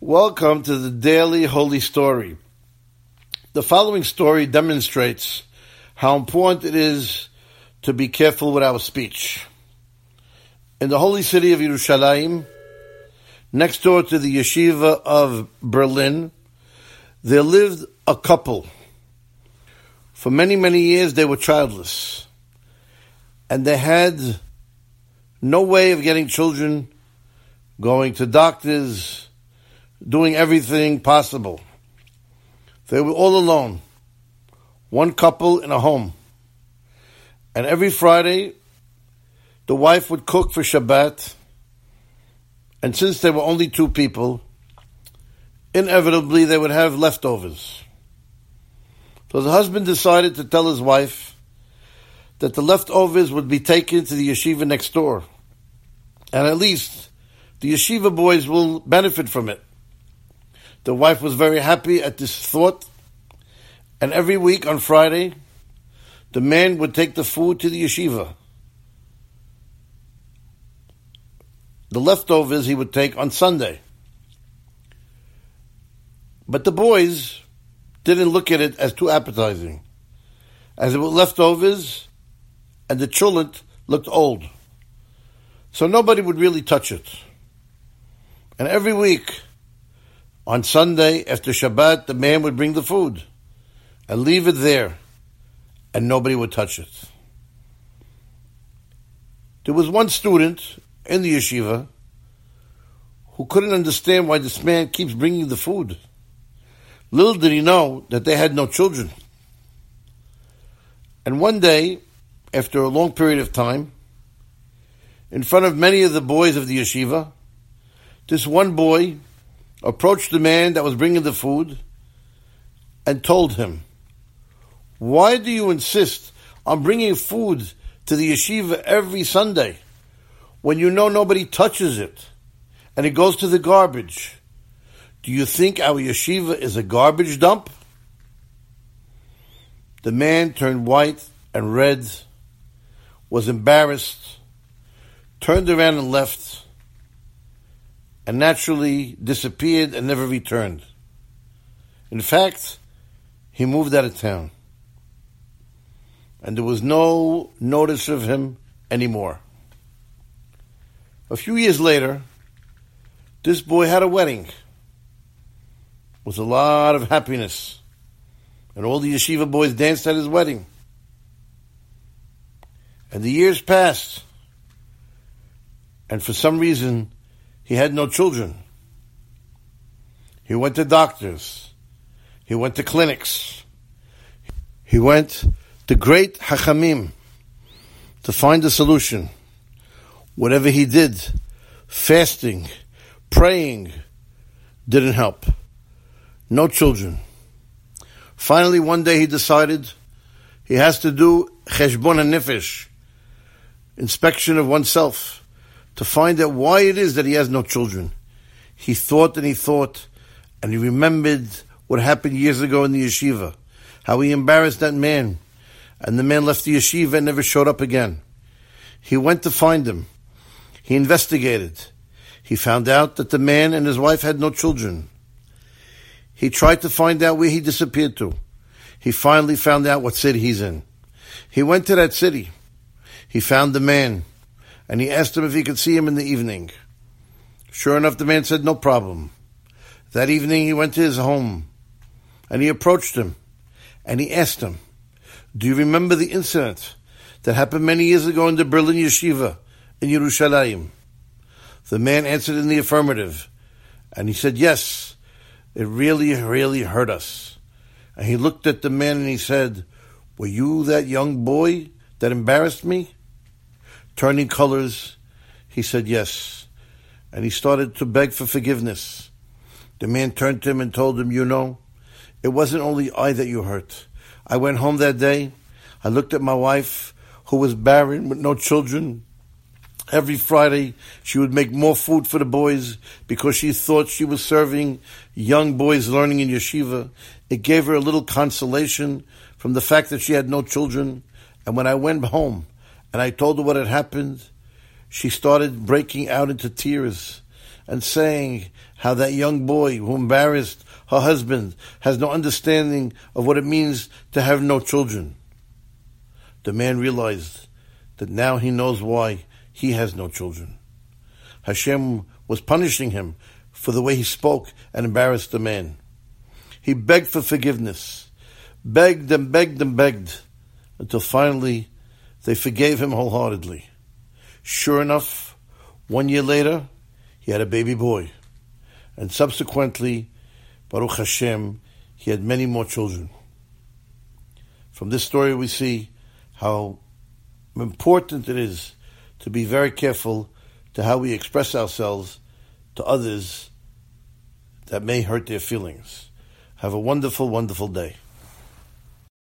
Welcome to the Daily Holy Story. The following story demonstrates how important it is to be careful with our speech. In the holy city of Yerushalayim, next door to the yeshiva of Berlin, there lived a couple. For many, many years they were childless. And they had no way of getting children, going to doctors, doing everything possible. They were all alone, one couple in a home. And every Friday, the wife would cook for Shabbat. And since there were only two people, inevitably they would have leftovers. So the husband decided to tell his wife that the leftovers would be taken to the yeshiva next door. And at least the yeshiva boys will benefit from it. The wife was very happy at this thought. And every week on Friday, the man would take the food to the yeshiva. The leftovers he would take on Sunday. But the boys didn't look at it as too appetizing, as it was leftovers, and the cholent looked old. So nobody would really touch it. And every week, on Sunday, after Shabbat, the man would bring the food and leave it there, and nobody would touch it. There was one student in the yeshiva who couldn't understand why this man keeps bringing the food. Little did he know that they had no children. And one day, after a long period of time, in front of many of the boys of the yeshiva, this one boy approached the man that was bringing the food and told him, Why do you insist on bringing food to the yeshiva every Sunday when you know nobody touches it and it goes to the garbage? Do you think our yeshiva is a garbage dump? The man turned white and red, was embarrassed, turned around and left and naturally disappeared and never returned. In fact, he moved out of town. And there was no notice of him anymore. A few years later, this boy had a wedding with a lot of happiness. And all the yeshiva boys danced at his wedding. And the years passed. And for some reason, he had no children. He went to doctors. He went to clinics. He went to great hachamim to find a solution. Whatever he did, fasting, praying, didn't help. No children. Finally, one day he decided he has to do cheshbon nefesh, inspection of oneself to find out why it is that he has no children. He thought and he thought, and he remembered what happened years ago in the yeshiva, how he embarrassed that man, and the man left the yeshiva and never showed up again. He went to find him. He investigated. He found out that the man and his wife had no children. He tried to find out where he disappeared to. He finally found out what city he's in. He went to that city. He found the man and he asked him if he could see him in the evening. Sure enough, the man said no problem. That evening he went to his home and he approached him and he asked him, Do you remember the incident that happened many years ago in the Berlin Yeshiva in Yerushalayim? The man answered in the affirmative and he said, Yes, it really, really hurt us. And he looked at the man and he said, Were you that young boy that embarrassed me? Turning colors, he said yes. And he started to beg for forgiveness. The man turned to him and told him, You know, it wasn't only I that you hurt. I went home that day. I looked at my wife, who was barren with no children. Every Friday, she would make more food for the boys because she thought she was serving young boys learning in yeshiva. It gave her a little consolation from the fact that she had no children. And when I went home, and I told her what had happened, she started breaking out into tears. and saying how that young boy who embarrassed her husband has no understanding of what it means to have no children. The man realized that now he knows why he has no children. Hashem was punishing him for the way he spoke and embarrassed the man. He begged for forgiveness, begged and begged and begged, until finally they forgave him wholeheartedly. Sure enough, one year later, he had a baby boy. And subsequently, Baruch Hashem, he had many more children. From this story, we see how important it is to be very careful to how we express ourselves to others that may hurt their feelings. Have a wonderful, wonderful day.